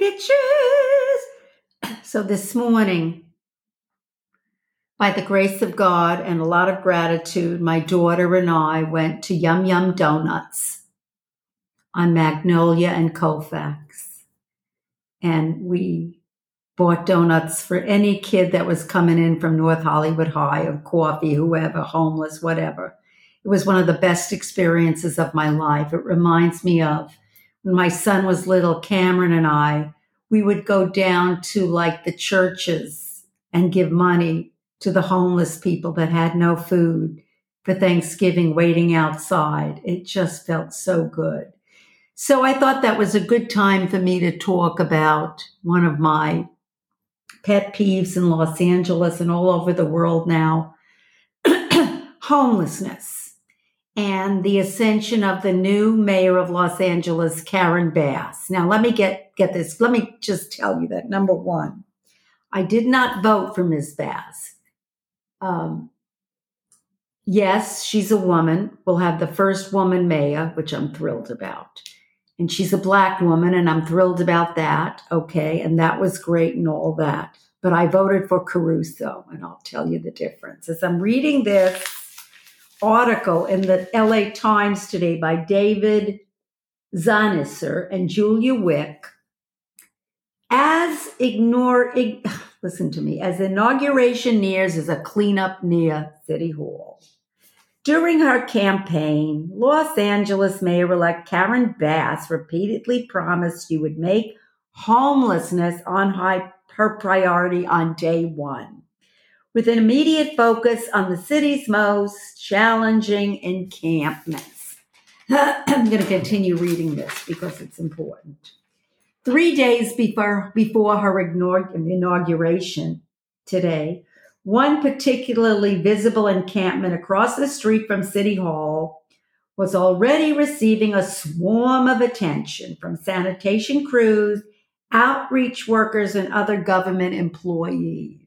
bitches. So this morning, by the grace of God and a lot of gratitude, my daughter and I went to Yum Yum Donuts on Magnolia and Colfax. And we bought donuts for any kid that was coming in from North Hollywood High or coffee, whoever, homeless, whatever. It was one of the best experiences of my life. It reminds me of my son was little, Cameron and I, we would go down to like the churches and give money to the homeless people that had no food for Thanksgiving waiting outside. It just felt so good. So I thought that was a good time for me to talk about one of my pet peeves in Los Angeles and all over the world now homelessness and the ascension of the new mayor of Los Angeles, Karen Bass. Now, let me get, get this. Let me just tell you that number one, I did not vote for Ms. Bass. Um, yes, she's a woman. We'll have the first woman mayor, which I'm thrilled about and she's a black woman, and I'm thrilled about that. Okay. And that was great and all that. But I voted for Caruso, and I'll tell you the difference. As I'm reading this article in the LA Times today by David Zahniser and Julia Wick, as ignore, listen to me, as inauguration nears is a cleanup near City Hall. During her campaign, Los Angeles Mayor elect Karen Bass repeatedly promised she would make homelessness on high, her priority on day one, with an immediate focus on the city's most challenging encampments. I'm going to continue reading this because it's important. Three days before, before her inauguration today, one particularly visible encampment across the street from City Hall was already receiving a swarm of attention from sanitation crews, outreach workers, and other government employees.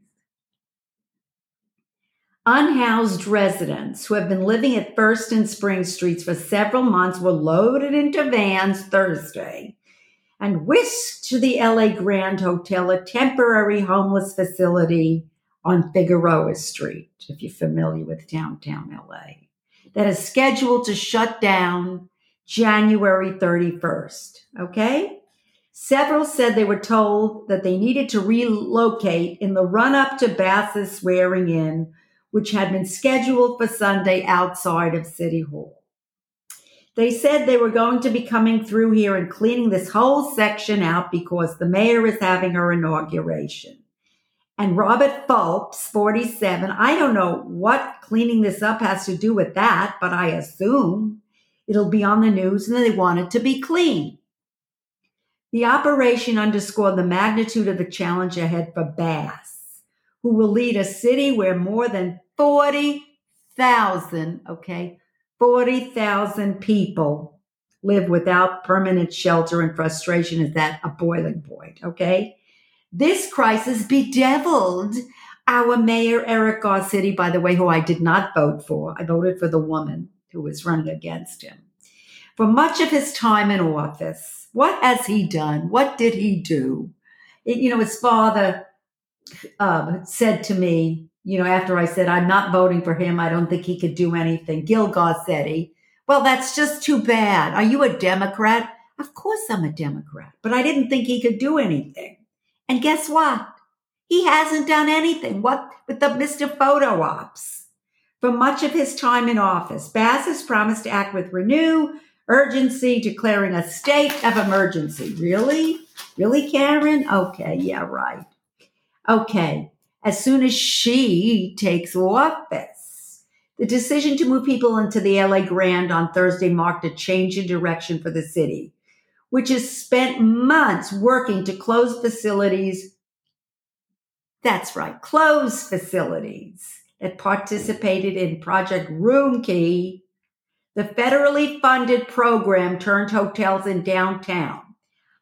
Unhoused residents who have been living at First and Spring Streets for several months were loaded into vans Thursday and whisked to the LA Grand Hotel, a temporary homeless facility on Figueroa Street, if you're familiar with downtown LA, that is scheduled to shut down January 31st. Okay? Several said they were told that they needed to relocate in the run up to Bass's swearing in, which had been scheduled for Sunday outside of City Hall. They said they were going to be coming through here and cleaning this whole section out because the mayor is having her inauguration and Robert Phelps, 47. I don't know what cleaning this up has to do with that, but I assume it'll be on the news and they want it to be clean. The operation underscored the magnitude of the challenge ahead for Bass, who will lead a city where more than 40,000, okay, 40,000 people live without permanent shelter and frustration is at a boiling point, okay? This crisis bedeviled our mayor, Eric Garcetti, by the way, who I did not vote for. I voted for the woman who was running against him. For much of his time in office, what has he done? What did he do? It, you know, his father uh, said to me, you know, after I said, I'm not voting for him, I don't think he could do anything. Gil Garcetti, well, that's just too bad. Are you a Democrat? Of course I'm a Democrat, but I didn't think he could do anything. And guess what? He hasn't done anything. What with the Mr. Photo Ops? For much of his time in office, Bass has promised to act with renew urgency, declaring a state of emergency. Really? Really, Karen? Okay, yeah, right. Okay, as soon as she takes office. The decision to move people into the LA Grand on Thursday marked a change in direction for the city which has spent months working to close facilities. That's right, close facilities that participated in Project Roomkey. the federally funded program turned hotels in downtown,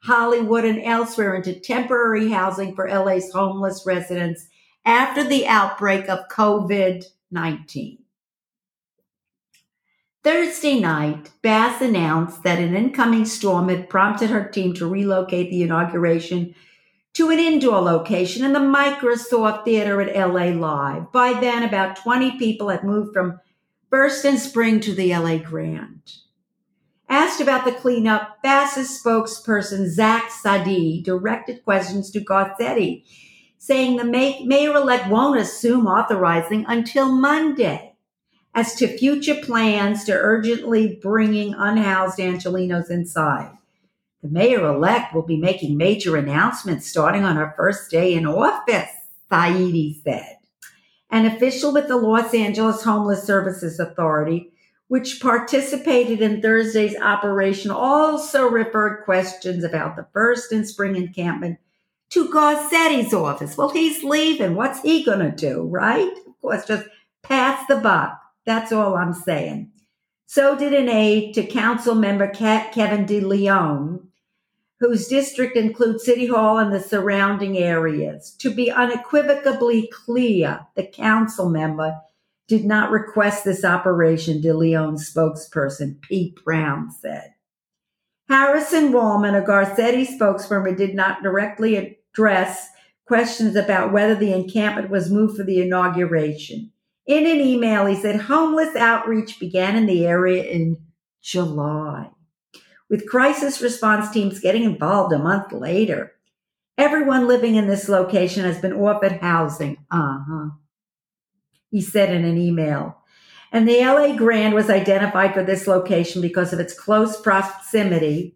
Hollywood, and elsewhere into temporary housing for LA's homeless residents after the outbreak of COVID 19. Thursday night, Bass announced that an incoming storm had prompted her team to relocate the inauguration to an indoor location in the Microsoft Theater at LA Live. By then, about 20 people had moved from First and Spring to the LA Grand. Asked about the cleanup, Bass's spokesperson, Zach Seidl, directed questions to Garcetti, saying the mayor elect won't assume authorizing until Monday as to future plans to urgently bringing unhoused Angelenos inside. The mayor elect will be making major announcements starting on her first day in office, Seidl said. An official with the Los Angeles Homeless Services Authority, which participated in Thursday's operation, also referred questions about the first and spring encampment to Garcetti's office. Well, he's leaving. What's he going to do, right? Of course, just pass the buck. That's all I'm saying. So did an aide to council member Kevin De Leon, whose district includes City Hall and the surrounding areas. To be unequivocally clear, the council member did not request this operation, De Leon's spokesperson, Pete Brown, said. Harrison Wollman, a Garcetti spokesperson, did not directly address questions about whether the encampment was moved for the inauguration. In an email, he said homeless outreach began in the area in July, with crisis response teams getting involved a month later. Everyone living in this location has been offered housing. Uh huh. He said in an email. And the LA Grand was identified for this location because of its close proximity,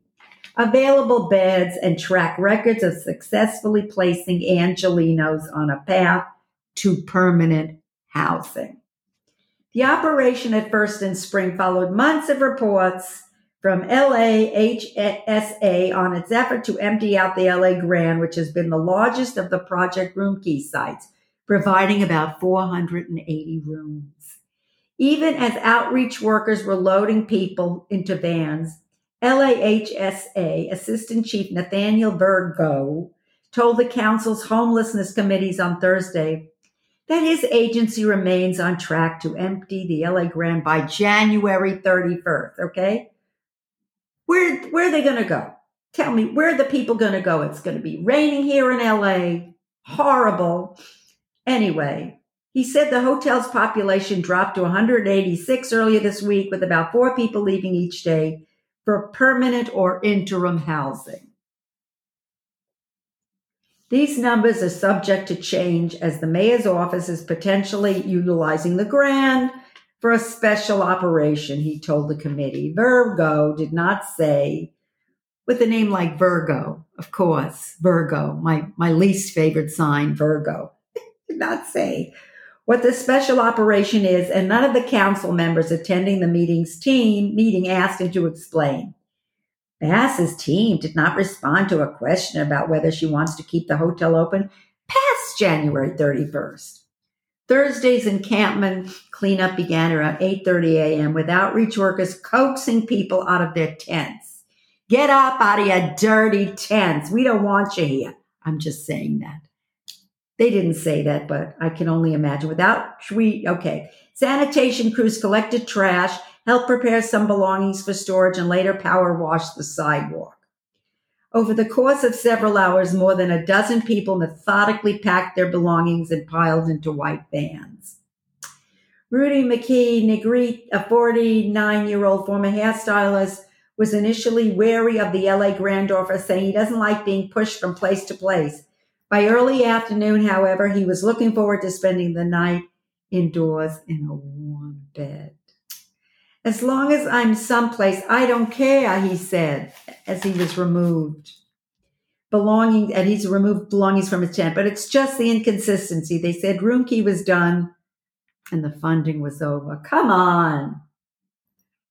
available beds, and track records of successfully placing Angelenos on a path to permanent housing. The operation at First in Spring followed months of reports from LAHSA on its effort to empty out the LA Grand, which has been the largest of the Project Roomkey sites, providing about 480 rooms. Even as outreach workers were loading people into vans, LAHSA Assistant Chief Nathaniel Virgo told the council's homelessness committees on Thursday that his agency remains on track to empty the LA Grand by January 31st. Okay. Where, where are they going to go? Tell me, where are the people going to go? It's going to be raining here in LA. Horrible. Anyway, he said the hotel's population dropped to 186 earlier this week, with about four people leaving each day for permanent or interim housing. These numbers are subject to change as the mayor's office is potentially utilizing the Grand for a special operation, he told the committee. Virgo did not say, with a name like Virgo, of course, Virgo, my, my least favorite sign, Virgo, not say what the special operation is, and none of the council members attending the meeting's team meeting asked him to explain. Bass's team did not respond to a question about whether she wants to keep the hotel open past January 31st. Thursday's encampment cleanup began around 8:30 a.m. with outreach workers coaxing people out of their tents. Get up out of your dirty tents. We don't want you here. I'm just saying that. They didn't say that, but I can only imagine. Without we okay. Sanitation crews collected trash helped prepare some belongings for storage, and later power washed the sidewalk. Over the course of several hours, more than a dozen people methodically packed their belongings and piled into white vans. Rudy McKee a 49 year old former hairstylist, was initially wary of the LA Grand office, saying he doesn't like being pushed from place to place. By early afternoon, however, he was looking forward to spending the night indoors in a warm bed. As long as I'm someplace, I don't care, he said as he was removed. Belonging, and he's removed belongings from his tent, but it's just the inconsistency. They said room key was done and the funding was over. Come on.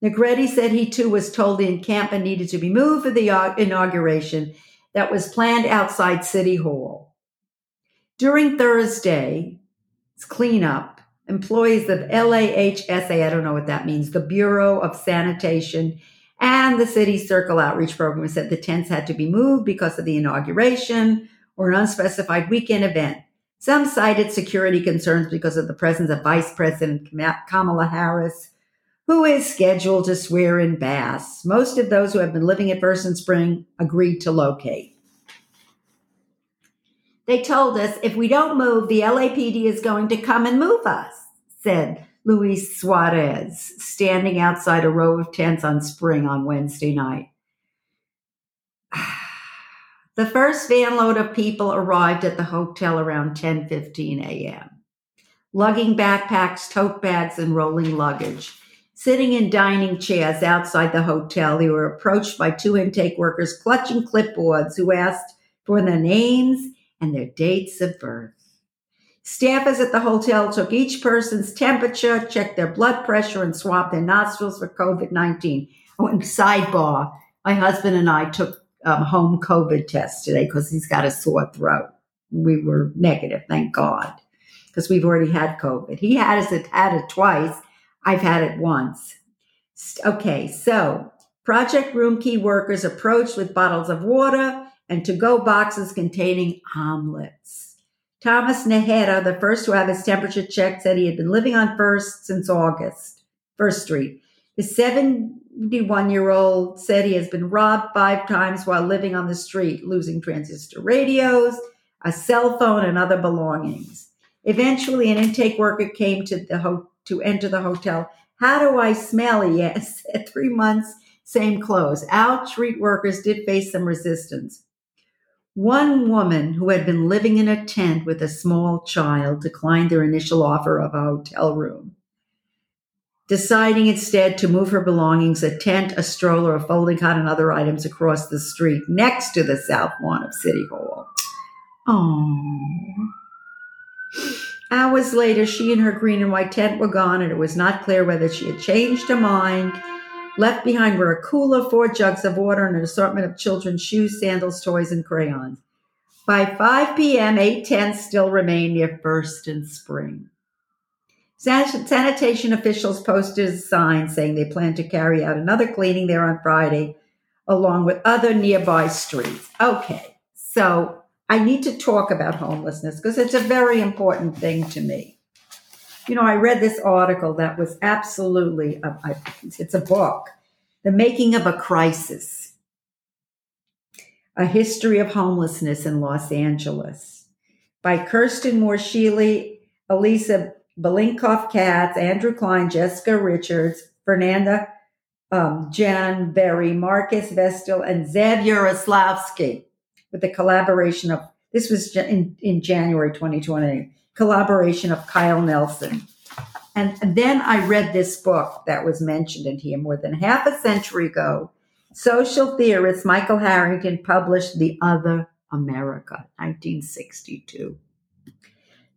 Negretti said he too was told the encampment needed to be moved for the inauguration that was planned outside City Hall. During Thursday's cleanup, employees of LAHSA, I don't know what that means, the Bureau of Sanitation, and the City Circle Outreach Program said the tents had to be moved because of the inauguration or an unspecified weekend event. Some cited security concerns because of the presence of Vice President Kamala Harris, who is scheduled to swear in Bass. Most of those who have been living at First and Spring agreed to locate. They told us if we don't move, the LAPD is going to come and move us, said Luis Suarez, standing outside a row of tents on Spring on Wednesday night. The first van load of people arrived at the hotel around 10:15 a.m. Lugging backpacks, tote bags, and rolling luggage. Sitting in dining chairs outside the hotel, they were approached by two intake workers clutching clipboards who asked for their names and their dates of birth. Staffers at the hotel took each person's temperature, checked their blood pressure, and swabbed their nostrils for COVID 19. Oh, and sidebar, my husband and I took um, home COVID tests today because he's got a sore throat. We were negative, thank God, because we've already had COVID. He has it, had it twice. I've had it once. Okay, so Project Roomkey workers approached with bottles of water and to go boxes containing omelets. Thomas Nehera, the first to have his temperature checked, said he had been living on First since August, First Street. The 71 year old said he has been robbed five times while living on the street, losing transistor radios, a cell phone, and other belongings. Eventually, an intake worker came to the ho- to enter the hotel. How do I smell? At three months, same clothes. Our street workers did face some resistance. One woman who had been living in a tent with a small child declined their initial offer of a hotel room, deciding instead to move her belongings, a tent, a stroller, a folding cot, and other items across the street next to the south lawn of City Hall. Oh. Hours later, she and her green and white tent were gone, and it was not clear whether she had changed her mind Left behind were a cooler, four jugs of water, and an assortment of children's shoes, sandals, toys, and crayons. By 5 p.m., eight tents still remained near First and Spring. Sanitation officials posted a sign saying they plan to carry out another cleaning there on Friday, along with other nearby streets. Okay, so I need to talk about homelessness because it's a very important thing to me you know, I read this article that was absolutely, a, it's a book, The Making of a Crisis, A History of Homelessness in Los Angeles by Kirsten Moore Elisa Belinkoff Katz, Andrew Klein, Jessica Richards, Fernanda um, Jahn Verri, Marques Vestal, and Zev Yaroslavsky with the collaboration of, this was in, in January 2020 collaboration of Kyle Nelson. And, then I read this book that was mentioned in here more than half a century ago. Social theorist Michael Harrington published The Other America, 1962.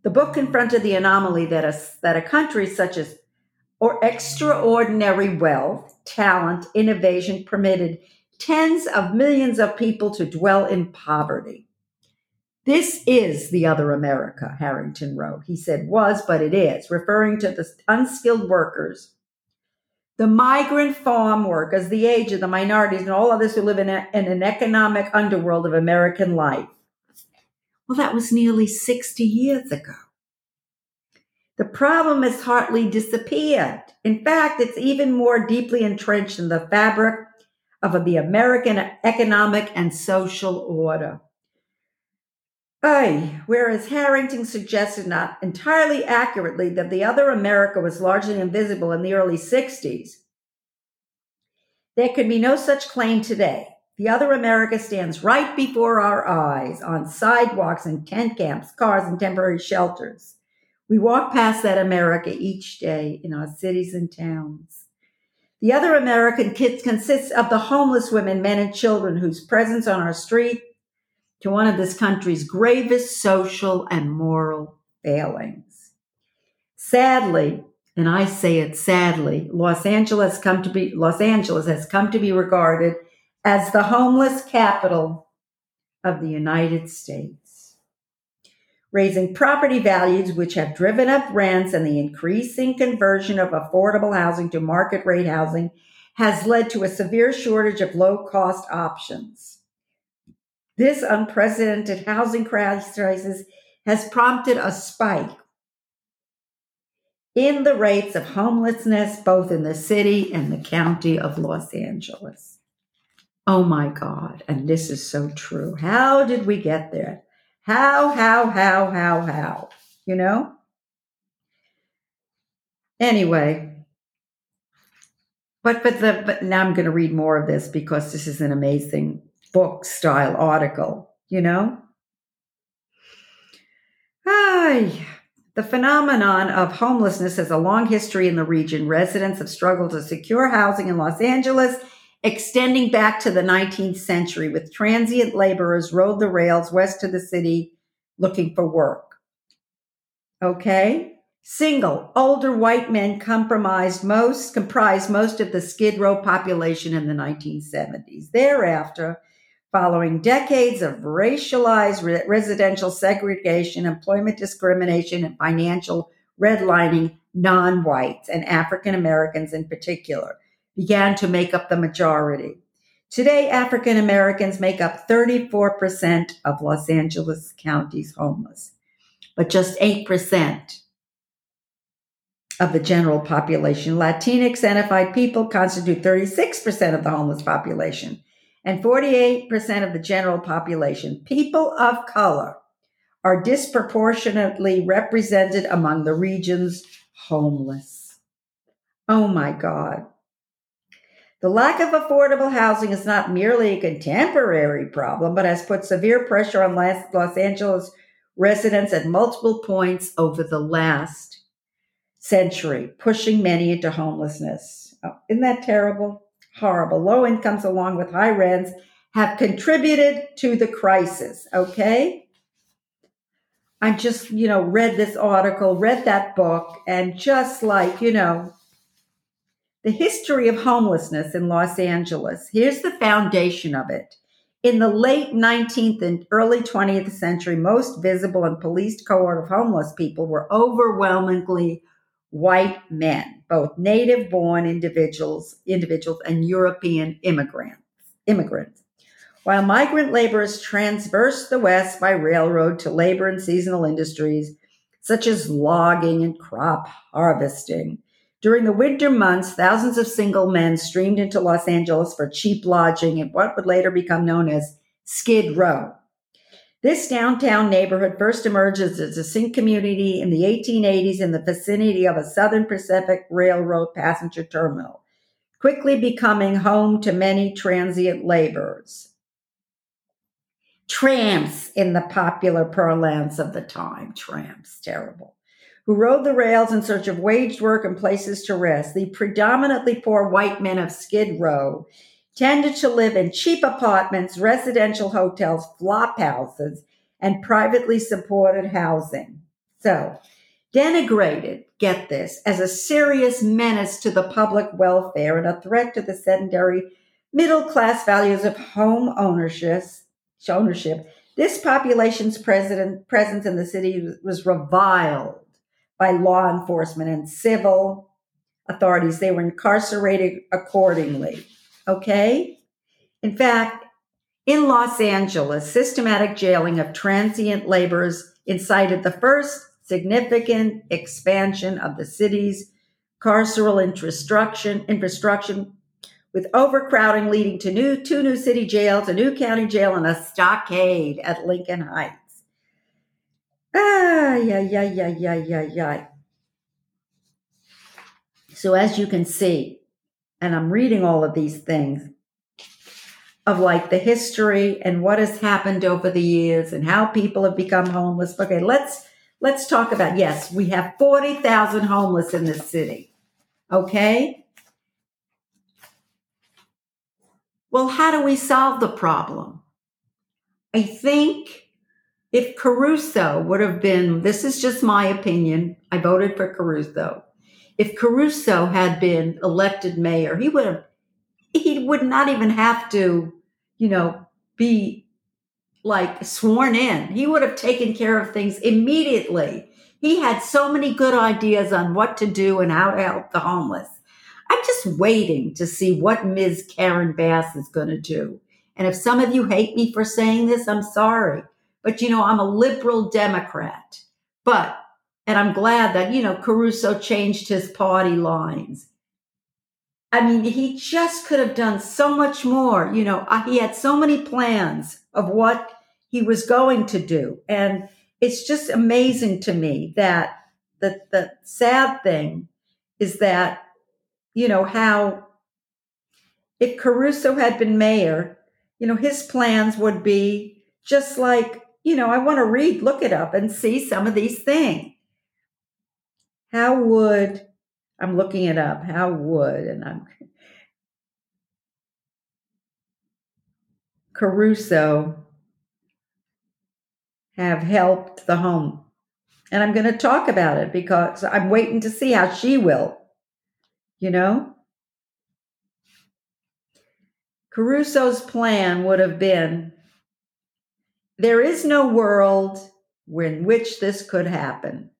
The book confronted the anomaly that a, that a country such as or extraordinary wealth, talent, innovation permitted tens of millions of people to dwell in poverty. This is the other America, Harrington wrote. He said was, but it is, referring to the unskilled workers, the migrant farm workers, the aged, the minorities, and all others who live in, a, in an economic underworld of American life. Well, that was nearly 60 years ago. The problem has hardly disappeared. In fact, it's even more deeply entrenched in the fabric of the American economic and social order. Aye, whereas Harrington suggested not entirely accurately that the other America was largely invisible in the early 60s, there could be no such claim today. The other America stands right before our eyes on sidewalks and tent camps, cars, and temporary shelters. We walk past that America each day in our cities and towns. The other American kids consists of the homeless women, men, and children whose presence on our street to one of this country's gravest social and moral failings. Sadly, and I say it sadly, Los Angeles come to be Los Angeles has come to be regarded as the homeless capital of the United States. Raising property values which have driven up rents and the increasing conversion of affordable housing to market rate housing has led to a severe shortage of low cost options. This unprecedented housing crisis has prompted a spike in the rates of homelessness, both in the city and the county of Los Angeles. Oh my God. And this is so true. How did we get there? How, how, how, how, how? You know? Anyway, but but the but now I'm going to read more of this because this is an amazing book style article, you know? Hi. The phenomenon of homelessness has a long history in the region. Residents have struggled to secure housing in Los Angeles, extending back to the 19th century, with transient laborers rode the rails west to the city looking for work. Okay? Single, older white men comprised most, comprised most of the Skid Row population in the 1970s. Thereafter, following decades of racialized re- residential segregation, employment discrimination, and financial redlining, non whites and African Americans in particular began to make up the majority. Today, African Americans make up 34% of Los Angeles County's homeless, but just 8% of the general population. Latinx identified people constitute 36% of the homeless population and 48% of the general population. People of color are disproportionately represented among the region's homeless. Oh my God. The lack of affordable housing is not merely a contemporary problem, but has put severe pressure on Los Angeles residents at multiple points over the last century, pushing many into homelessness. Oh, isn't that terrible? Horrible. Low incomes, along with high rents, have contributed to the crisis. Okay. I just, you know, read this article, read that book, and just like, you know, the history of homelessness in Los Angeles. Here's the foundation of it. In the late 19th and early 20th century, most visible and policed cohort of homeless people were overwhelmingly white men, both native born individuals, individuals and European immigrants, immigrants. While migrant laborers traversed the West by railroad to labor in seasonal industries such as logging and crop harvesting, during the winter months, thousands of single men streamed into Los Angeles for cheap lodging in what would later become known as Skid Row. This downtown neighborhood first emerged as a distinct community in the 1880s in the vicinity of a Southern Pacific Railroad passenger terminal, quickly becoming home to many transient laborers. Tramps in the popular parlance of the time. Tramps, terrible. Who rode the rails in search of waged work and places to rest. The predominantly poor white men of Skid Row tended to live in cheap apartments, residential hotels, flop houses, and privately supported housing. So, denigrated, get this, as a serious menace to the public welfare and a threat to the sedentary middle class values of home ownership, ownership this population's presence in the city was reviled by law enforcement and civil authorities. They were incarcerated accordingly. Okay? In fact, in Los Angeles, systematic jailing of transient laborers incited the first significant expansion of the city's carceral infrastructure, infrastructure with overcrowding leading to new two new city jails, a new county jail, and a stockade at Lincoln Heights. Ah, yeah, yeah, yeah, yeah, yeah, yeah. So as you can see, and I'm reading all of these things of like the history and what has happened over the years and how people have become homeless. Okay, let's let's talk about yes, we have 40,000 homeless in this city. Okay? Well, how do we solve the problem? I think if Caruso would have been, this is just my opinion, I voted for Caruso if Caruso had been elected mayor, he would have, he would not even have to, you know, be like sworn in. He would have taken care of things immediately. He had so many good ideas on what to do and how to help the homeless. I'm just waiting to see what Ms. Karen Bass is going to do. And if some of you hate me for saying this, I'm sorry. But you know, I'm a liberal Democrat. But And I'm glad that, you know, Caruso changed his party lines. I mean, he just could have done so much more. You know, he had so many plans of what he was going to do. And it's just amazing to me that the, the sad thing is that, you know, how if Caruso had been mayor, you know, his plans would be just like, you know, I want to read, look it up and see some of these things. How would, I'm looking it up, how would, and I'm, Caruso have helped the home? And I'm going to talk about it because I'm waiting to see how she will, you know? Caruso's plan would have been there is no world in which this could happen.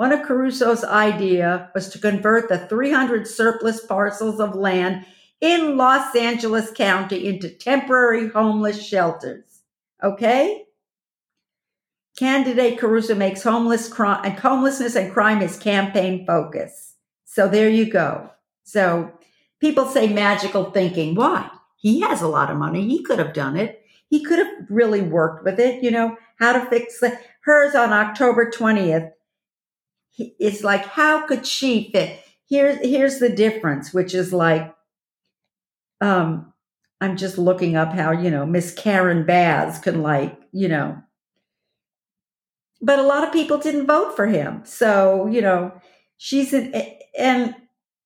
One of Caruso's idea was to convert the 300 surplus parcels of land in Los Angeles County into temporary homeless shelters. Okay? Candidate Caruso makes homeless crime and homelessness and crime his campaign focus. So there you go. So people say magical thinking. Why? He has a lot of money. He could have done it. He could have really worked with it, you know, how to fix the, hers on October 20th. It's like, how could she fit? Here's, here's the difference, which is like, um, I'm just looking up how, you know, Miss Karen Bass can like, you know, but a lot of people didn't vote for him. So, you know, she's an, and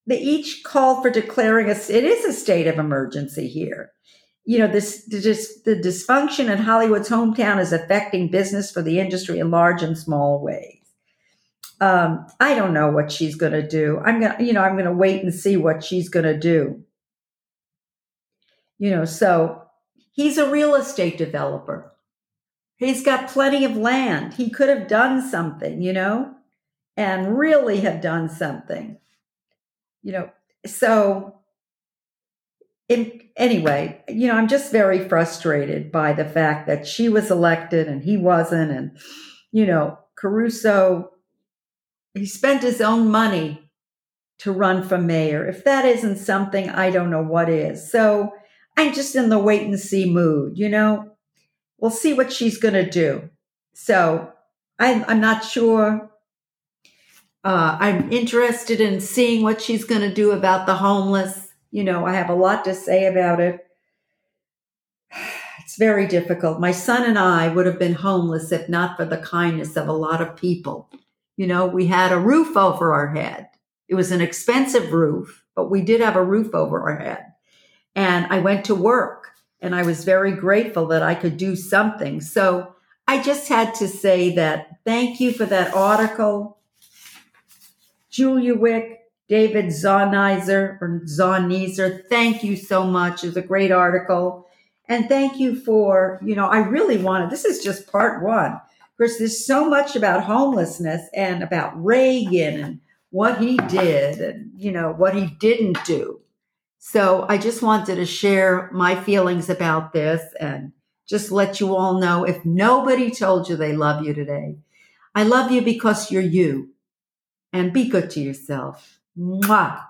they each called for declaring a, it is a state of emergency here. You know, this, this the dysfunction in Hollywood's hometown is affecting business for the industry in large and small ways. Um, I don't know what she's going to do. I'm going to, you know, I'm going to wait and see what she's going to do. You know, so he's a real estate developer. He's got plenty of land. He could have done something, you know, and really have done something you know, so in, anyway, you know, I'm just very frustrated by the fact that she was elected and he wasn't. And, you know, Caruso, he spent his own money to run for mayor. If that isn't something, I don't know what is. So I'm just in the wait and see mood, you know? We'll see what she's going to do. So I'm, I'm not sure uh, I'm interested in seeing what she's going to do about the homeless. You know, I have a lot to say about it. It's very difficult. My son and I would have been homeless if not for the kindness of a lot of people. You know, we had a roof over our head. It was an expensive roof, but we did have a roof over our head. And I went to work and I was very grateful that I could do something. So I just had to say that thank you for that article. Julia Wick, David Zonizer or Zonizer, thank you so much. It's a great article. And thank you for, you know, I really wanted, this is just part one. Of course, there's so much about homelessness and about Reagan and what he did and, you know, what he didn't do. So I just wanted to share my feelings about this and just let you all know if nobody told you they love you today, I love you because you're you and be good to yourself. Mwah.